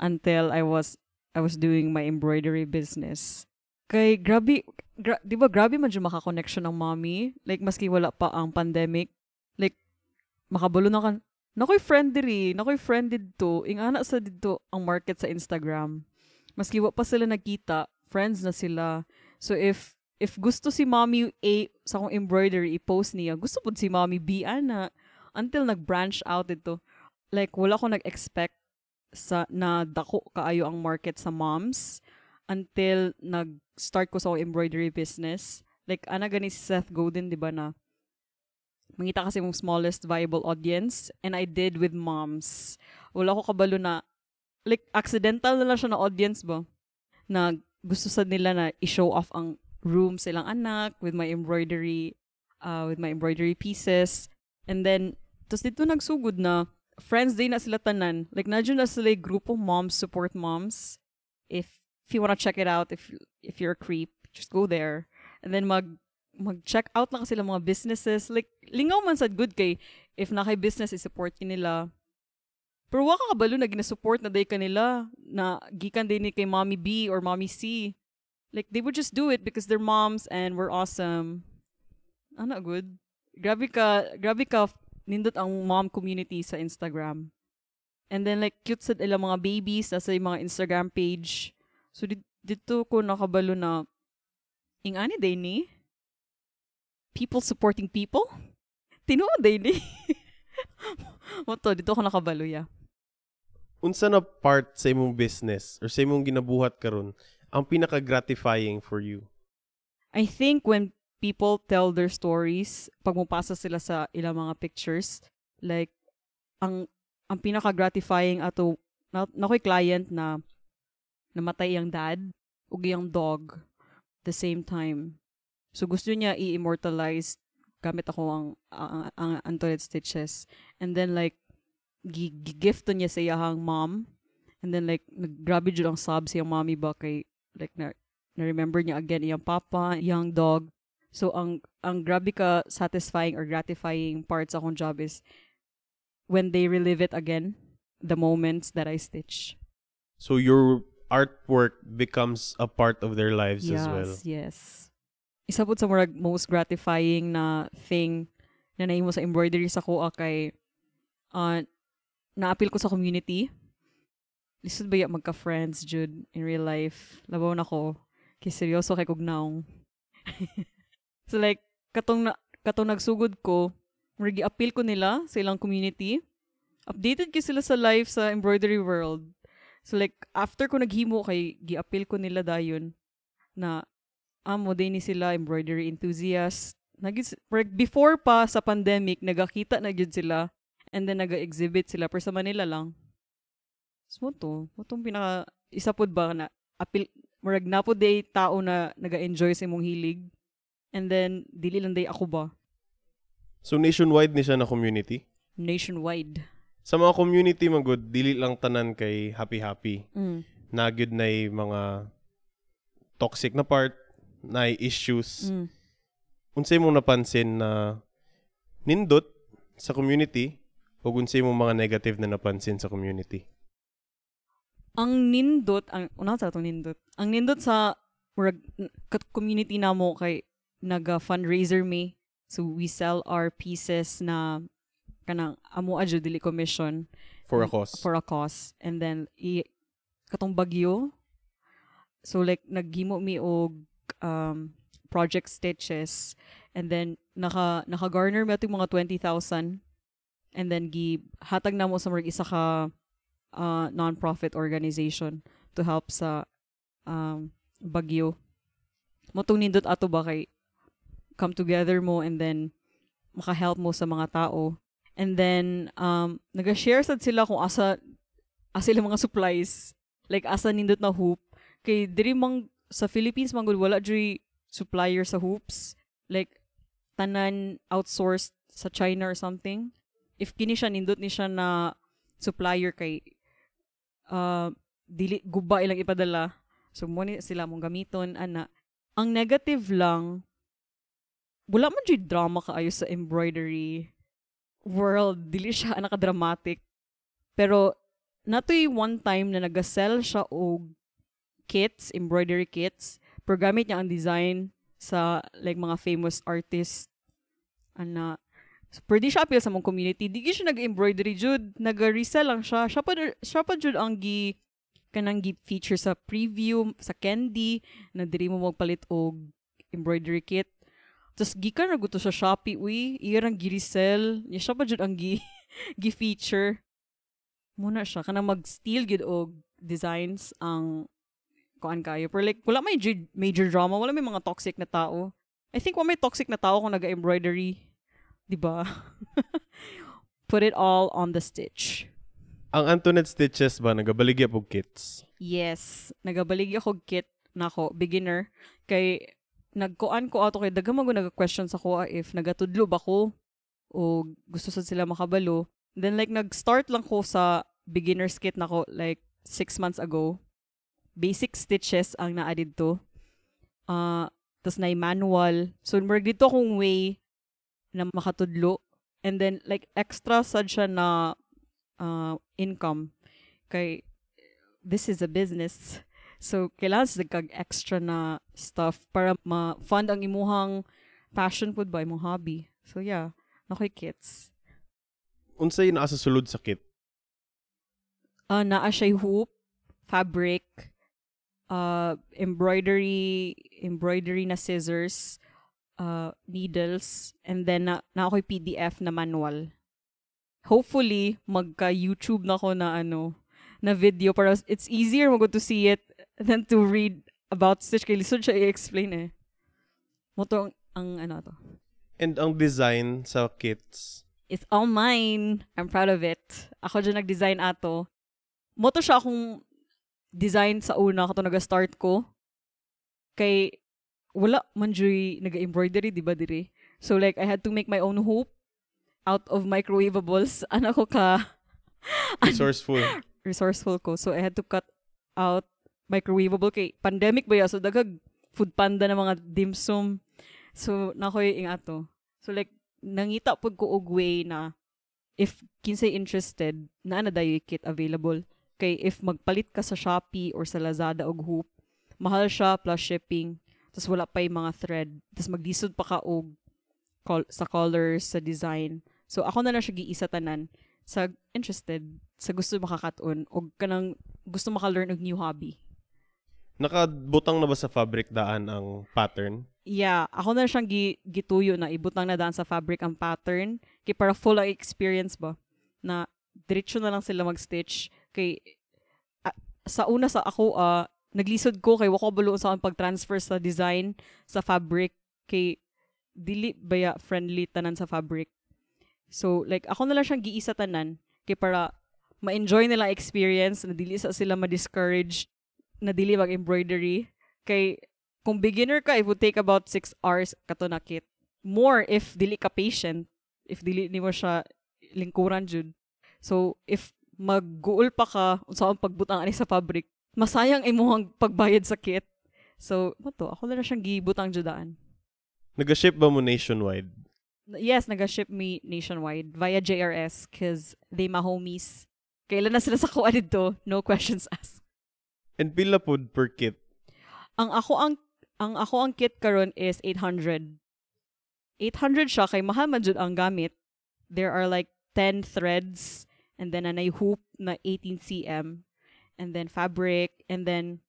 until I was I was doing my embroidery business. Kay, grabe, gra- di ba grabe man dyan makakonnection ng mommy? Like, maski wala pa ang pandemic. Like, makabulo na kan. Nakoy friend diri, nakoy friend dito. Ing ana sa dito ang market sa Instagram. Maski wa pa sila nagkita, friends na sila. So if if gusto si mommy A sa akong embroidery i-post niya, gusto pud si mommy B ana until nag-branch out ito. Like wala ko nag-expect sa na dako kaayo ang market sa moms until nag-start ko sa embroidery business. Like ana gani si Seth Godin, di ba na mangita kasi mong smallest viable audience and I did with moms. Wala ko kabalo na like accidental na lang siya na audience ba na gusto sa nila na i-show off ang room silang anak with my embroidery uh, with my embroidery pieces. And then tapos dito nagsugod na friends day na sila tanan. Like nadyo na sila yung grupo moms support moms. If if you wanna check it out if if you're a creep just go there. And then mag mag-check out lang sila mga businesses. Like lingaw man sad good kay if na kay business i-support ki nila. Pero wa ka kabalo na ginasupport na day kanila na gikan din ni kay mommy B or mommy C like they would just do it because they're moms and we're awesome. Ana good. Grabe ka grabe ka nindot ang mom community sa Instagram. And then like cute sa ilang mga babies sa yung mga Instagram page. So di- dito ko nakabalo na ing ani day ni people supporting people? Tinuod day ni mo to dito ko nakabalo ya Unsa na part sa imong business or sa imong ginabuhat karon ang pinaka-gratifying for you? I think when people tell their stories, pag mupasa sila sa ilang mga pictures, like, ang ang pinaka-gratifying ato, na, na ko'y client na namatay yung dad ug yung dog the same time. So gusto niya i-immortalize gamit ako ang ang, ang Antoinette stitches. And then like gi- gift niya sa iyahang mom. And then like naggrabe jud ang sob sa mommy ba kay like na na-remember niya again iyang papa, iyang dog. So ang ang grabe ka satisfying or gratifying part sa akong job is when they relive it again, the moments that I stitch. So your artwork becomes a part of their lives yes, as well. yes. Isa po sa murag most gratifying na thing na nahimo sa embroidery sa kuha kay uh, naapil ko sa community. Lisod ba ya magka-friends, Jude, in real life? Labaw na ko. Kay seryoso kay kugnaong. so like, katong, na, katong nagsugod ko, murag appeal ko nila sa ilang community. Updated kay sila sa life sa embroidery world. So like, after ko naghimo kay gi-appeal ko nila dayon na amo din ni sila embroidery enthusiast. Nagis, before pa sa pandemic, nagakita na sila and then naga-exhibit sila pero sa Manila lang. So, mo to. Mo tong pinaka isa pod ba na apil murag na pod day tao na naga-enjoy sa imong hilig. And then dili lang day ako ba So nationwide ni siya na community? nationwide. Sa mga community magud dili lang tanan kay happy-happy. Mm. Nagyud na mga toxic na part, na issues. Mm. Unsay mo napansin na nindot sa community o unsay mo mga negative na napansin sa community? Ang nindot ang una sa itong nindot. Ang nindot sa murag community na mo kay naga fundraiser me. So we sell our pieces na kanang amo adyo dili commission. For a cause. for a cause. And then i katong bagyo so like naghimo mi og um project stitches. And then naka naka garner ating mga 20,000 and then gi hatag na mo sa mga isa ka uh, non-profit organization to help sa um, bagyo. Motong nindot ato ba kay come together mo and then maka-help mo sa mga tao. And then um naga-share sad sila kung asa asa sila mga supplies like asa nindot na hoop kay diri mang sa Philippines man gud wala diri supplier sa hoops like tanan outsourced sa China or something if kini siya nindot ni siya na supplier kay uh, dili guba ilang ipadala. So mo sila mong gamiton ana. Ang negative lang wala man jud drama kaayo sa embroidery world. Dili siya naka-dramatic. Pero natoy one time na naga-sell siya og kits embroidery kits pero gamit niya ang design sa like mga famous artist ana di siya appeal sa mong community di siya nag-embroidery jud naga-resell lang siya siya pa siya pa jud ang gi kanang gi feature sa preview sa candy na diri mo magpalit og embroidery kit tapos gikan na gusto sa Shopee uy iya rang gi-resell niya siya pa jud ang gi gi-feature muna siya kanang mag-steal gid og designs ang kuan kayo. Pero like, wala may major drama, wala may mga toxic na tao. I think wala may toxic na tao kung naga-embroidery. Di ba? Put it all on the stitch. Ang Antoinette Stitches ba, nagabaligya po kits? Yes. Nagabalig ako kit na ako, beginner. Kay, nagkuan ko ato kay daghang mga nag-question sa ko if nagatudlo ba ko o gusto sa sila makabalo. Then like nag-start lang ko sa beginner's kit na ko like six months ago. Basic stitches ang naa dito. Uh, Tapos na manual. So marag dito akong way na makatudlo. And then like extra sad siya na uh, income. Kay this is a business. So, kailangan sa kag extra na stuff para ma-fund ang imuhang passion food ba, imong hobby. So, yeah. Nakoy kits. Unsay naa sa sulod sa kit? Uh, naa siya hoop, fabric, uh, embroidery, embroidery na scissors, uh, needles, and then na, na ako'y PDF na manual. Hopefully, magka-YouTube na ko na ano, na video para it's easier mo to see it than to read about stitch kay lisod siya i-explain eh. Moto ang, ang ano to. And ang design sa kits, It's all mine. I'm proud of it. Ako dyan nag-design ato. Moto siya akong design sa una kato nag-start ko. Kay wala man dyo'y nag-embroidery, di ba diri? So like, I had to make my own hoop out of microwavables. Ano ko ka? resourceful. resourceful ko. So I had to cut out microwavable kay pandemic ba ya? So dagag food panda na mga dim sum. So nakoy ing ato. So like nangita pud ko og way na if kinsay interested na na dayo kit available kay if magpalit ka sa Shopee or sa Lazada og hoop mahal siya plus shipping tapos wala pa yung mga thread. Tapos magdisod pa ka og col- sa colors sa design. So ako na lang siya giisa tanan sa interested sa gusto makakaton og kanang gusto maka-learn og new hobby. Nakabutang na ba sa fabric daan ang pattern? Yeah, ako na siyang gi, gituyo na ibutang na daan sa fabric ang pattern. Kay para full experience ba na diretso na lang sila mag-stitch. Kay sa una sa ako ah naglisod ko kay wako balo sa akong pag-transfer sa design sa fabric kay dili baya friendly tanan sa fabric. So like ako na lang siyang giisa tanan kay para ma-enjoy nila experience na dili sa sila ma-discourage na dili mag-embroidery kay kung beginner ka, it would take about 6 hours kato na kit. More if dili ka patient, if dili ni mo siya lingkuran jud. So, if magguol pa ka sa ang pagbutang ani sa fabric, masayang imuhang pagbayad sa kit. So, mo to, ako na siyang gibutang judaan. Nag-ship ba mo nationwide? Yes, nag-ship me nationwide via JRS cause they my homies. Kailan na sila sa kuha dito? No questions asked. And pila pod per kit? Ang ako ang ang ako ang kit karon is 800. 800 siya kay mahal man jud ang gamit. There are like 10 threads and then anay hoop na 18 cm and then fabric and then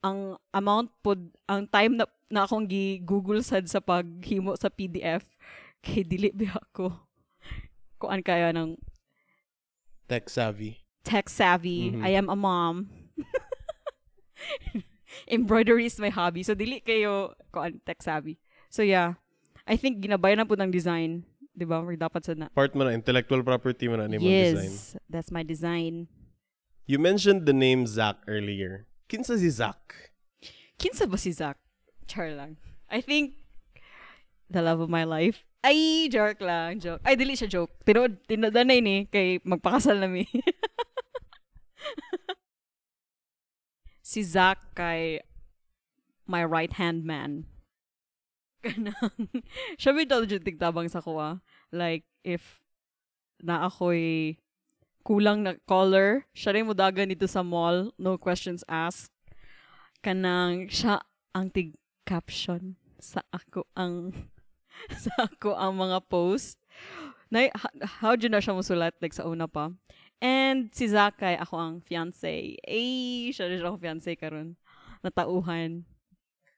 ang amount pod ang time na, na akong gi Google sad sa paghimo sa PDF kay dili biya ko kuan kaya ng Tech savvy. tech savvy. Mhm. I am a mom. Embroidery is my hobby. So, dili kayo kuan tech savvy. So, yeah. I think ginabayan na po ng design. Di ba? Dapat sa na. Part mo na, intellectual property mo na ni yes. design. That's my design. You mentioned the name Zach earlier. Kinsa si Zach? Kinsa ba si Zach? Char lang. I think the love of my life. Ay, joke lang. Joke. Ay, dili siya joke. Tinood, tinadanay ni kay magpakasal na mi. si Zach kay my right-hand man. Kanang, siya may dyan tigtabang sa kuha. Like, if na ako'y kulang na color, siya rin mo dagan dito sa mall, no questions asked. Kanang, siya ang tig caption sa ako ang sa ako ang mga post. Na, how dyan na siya musulat like sa una pa. And si Zakay, ako ang fiancé. Eh, siya rin siya akong fiancé karon Natauhan.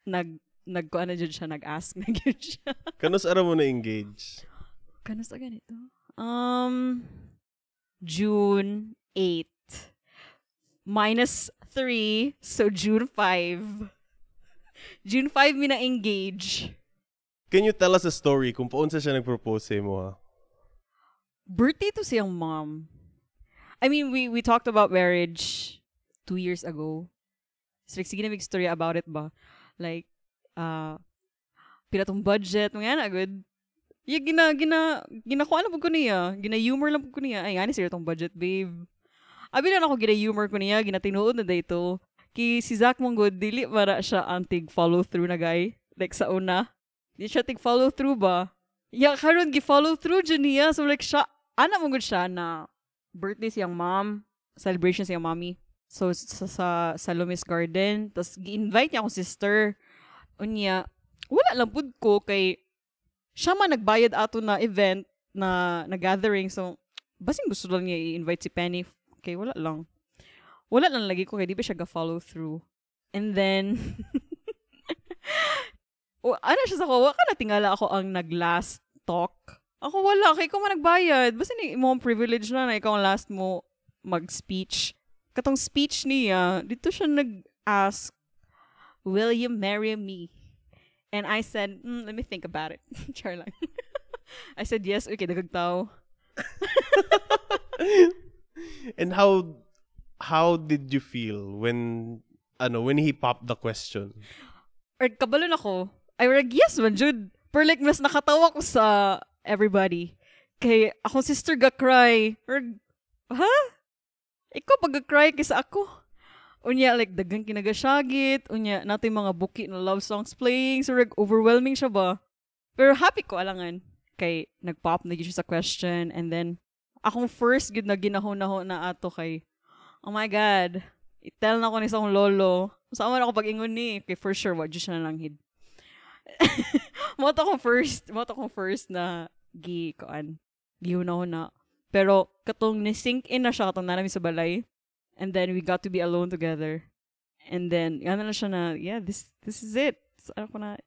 Nag, nagkuan na dyan siya, nag-ask na dyan siya. Kanos ara mo na engage? Kano sa ganito? Um, June 8. Minus 3, so June 5. June 5 mi na engage. Can you tell us a story kung paunsa siya nag-propose sa mo ha? birthday to siyang mom. I mean, we we talked about marriage two years ago. So, like, sige na story about it ba? Like, uh, pila tong budget, mga na, good. Yeah, gina, gina, ginakuha na po ko niya. Gina-humor lang po ko niya. Ay, ani sila tong budget, babe. Abi na ako gina-humor ko niya, ginatinuod na dito. Ki si Zach mong good, dili para siya ang tig follow through na guy. Like sa una. Di siya tig follow through ba? Yeah, karon gi follow through dyan niya. So like siya, ana mo good siya na birthday siyang mom, celebration siyang mommy. So sa sa, sa Lumis Garden, tapos gi-invite niya akong sister. Unya, wala lang pud ko kay siya man nagbayad ato na event na na gathering. So basing gusto lang niya i-invite si Penny. Okay, wala lang. Wala lang lagi ko kay di ba siya ga-follow through. And then o, ano siya sa ko, wala ka na tingala ako ang nag-last talk. Ako wala, kay ikaw man nagbayad. Basta ni mo privilege na na ikaw ang last mo mag-speech. Katong speech niya, dito siya nag-ask, Will you marry me? And I said, mm, let me think about it. Char lang. I said, yes, okay, nagagtaw. And how how did you feel when ano when he popped the question? Or kabalon ako. I were like, yes man, Jude. Pero like, mas nakatawa ko sa everybody. Kay akong sister ga-cry. Or, ha? Ikaw pag ga-cry kaysa ako. Unya, like, dagang kinagasyagit. Unya, nato mga buki na love songs playing. So, like, overwhelming siya ba? Pero happy ko, alangan. Kay, nag-pop na siya sa question. And then, akong first gid na ginahon-nahon na ato kay, oh my God, itel na ko ni sa akong lolo. Sa man ako pag-ingon ni, kay for sure, wad siya na lang hid. mo to kong first, mo to kong first na gi, koan, gihuna-huna. Pero, katong ni-sink in na siya, katong namin sa balay. And then, we got to be alone together. And then, yan na siya na, yeah, this this is it. So, ano ko na,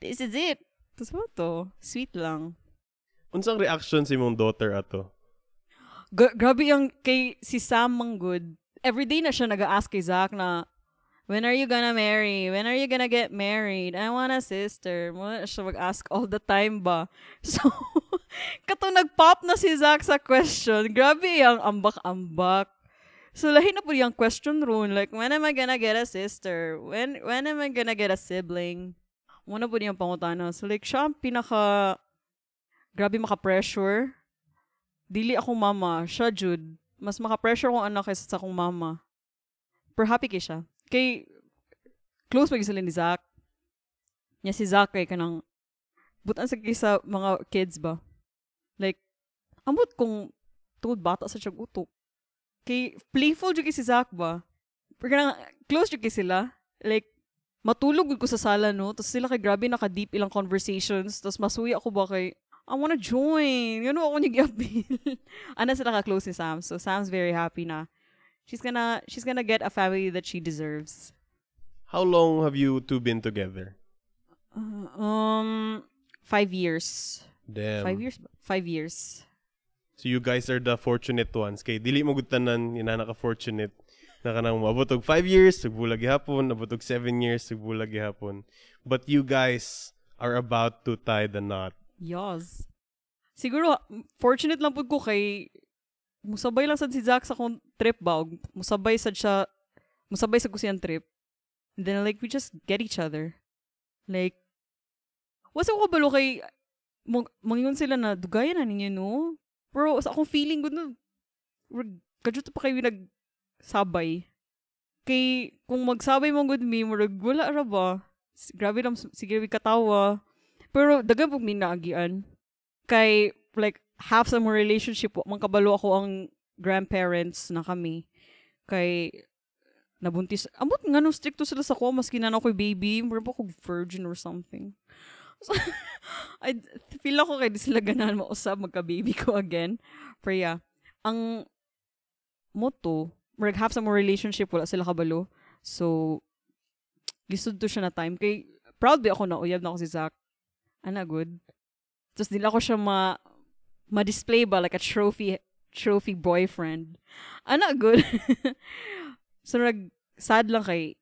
this is it. Tapos mo to, sweet lang. Unsang reaction si mong daughter ato? Gra- grabe yung kay si Sam Manggod. Everyday na siya nag-ask kay Zach na, When are you gonna marry? When are you gonna get married? I want a sister. Mo na siya mag-ask all the time ba? So, kato nag-pop na si Zach sa question. Grabe yung ambak-ambak. So, lahi na po yung question rune. Like, when am I gonna get a sister? When when am I gonna get a sibling? Muna po niyang pangutana. So, like, siya ang pinaka, grabe maka-pressure. Dili akong mama. Siya, Jude. Mas maka-pressure akong anak kaysa sa akong mama. Pero happy kay siya. Kay, close pa sila ni Zach. Nya si Zach kay kanang, butan sa kay sa mga kids ba? Like, amot kung tungod bata sa siyang utok. Kay, playful jud si Zach ba? Pero close jud sila. Like, matulog ko sa sala no. Tapos sila kay grabe naka-deep ilang conversations. Tapos masuya ako ba kay, I wanna join. You know, ako niya appeal Ana sila ka-close ni Sam. So, Sam's very happy na she's gonna she's gonna get a family that she deserves. How long have you two been together? Uh, um, five years. Damn. Five years? Five years. So you guys are the fortunate ones. Kay dili mo gud tanan ina naka-fortunate na kanang moabot og 5 years sugbulag gihapon, abot og 7 years sugbulag gihapon. But you guys are about to tie the knot. Yes. Siguro, fortunate lang po ko kay musabay lang sad si Zach sa akong trip ba. ug Musabay sad siya, musabay sa ko siyang trip. And then like, we just get each other. Like, wasa ko kabalo kay, mangingon sila na, dugayan na ninyo, no? Pero sa akong feeling ko, we're- kadyo pa kayo nagsabay. Kay, kung magsabay mong good me, murag, wala ra ba? Grabe lang, sige, katawa. Pero, dagan pong minaagian. Kay, like, half sa mga relationship, man kabalo ako ang grandparents na kami. Kay, nabuntis. Amot nga no, stricto sila sa ko, maski na ako'y baby, mura pa ako virgin or something. So, I feel ako kay sila ganahan mausap magka-baby ko again. Pero yeah, ang moto, murag half sa mga relationship, wala sila kabalo. So, lisod to siya na time. Kay, proud ba ako na uyab na ako si Zach. Ana, good. Tapos nila ko siya ma, ma-display ba like a trophy trophy boyfriend. Ana, good. so, nag, sad lang kay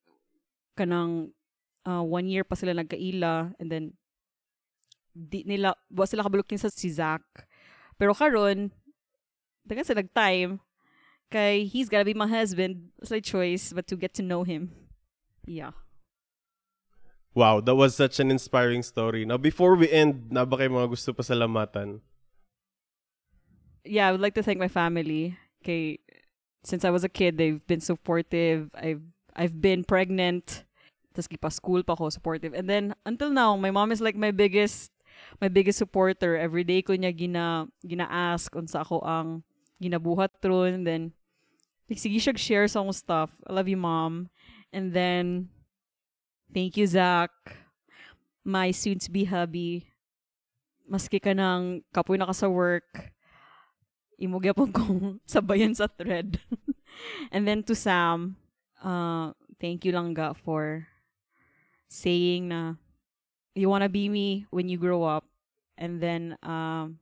kanang uh, one year pa sila nagkaila and then di nila, wa sila kabalukin sa si Zach. Pero karon dagan sa nag-time, kay he's gotta be my husband. It's my choice, but to get to know him. Yeah. Wow, that was such an inspiring story. Now, before we end, na ba kayo mga gusto pa salamatan? yeah, I would like to thank my family. Okay, since I was a kid, they've been supportive. I've I've been pregnant. Tapos pa school pa ako, supportive. And then until now, my mom is like my biggest my biggest supporter. Every day ko niya gina gina-ask unsa ako ang ginabuhat ron. Then like, sige siya share sa akong stuff. I love you, mom. And then thank you, Zach. My soon-to-be hubby. Maski ka ng kapoy na ka sa work imugya po kong sabayan sa thread. and then to Sam, uh, thank you lang ga for saying na you wanna be me when you grow up. And then um,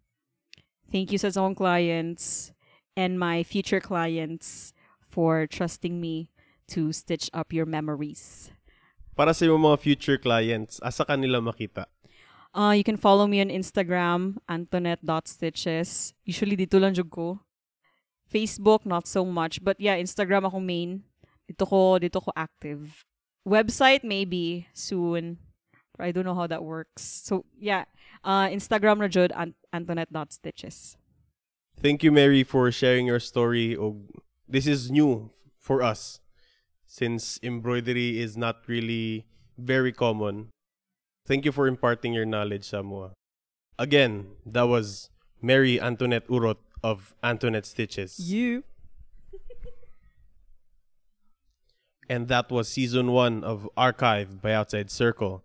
thank you sa akong clients and my future clients for trusting me to stitch up your memories. Para sa iyong mga future clients, asa kanila makita? Uh, you can follow me on Instagram, antoinette.stitches. Usually dito lang jud ko. Facebook, not so much. But yeah, Instagram ako main. Dito ko, dito ko active. Website, maybe, soon. I don't know how that works. So, yeah. Uh, Instagram na jud, ant- antoinette.stitches. Thank you, Mary, for sharing your story. This is new for us since embroidery is not really very common. Thank you for imparting your knowledge sa mua. Again, that was Mary Antoinette Urot of Antoinette Stitches. You. And that was season one of Archive by Outside Circle.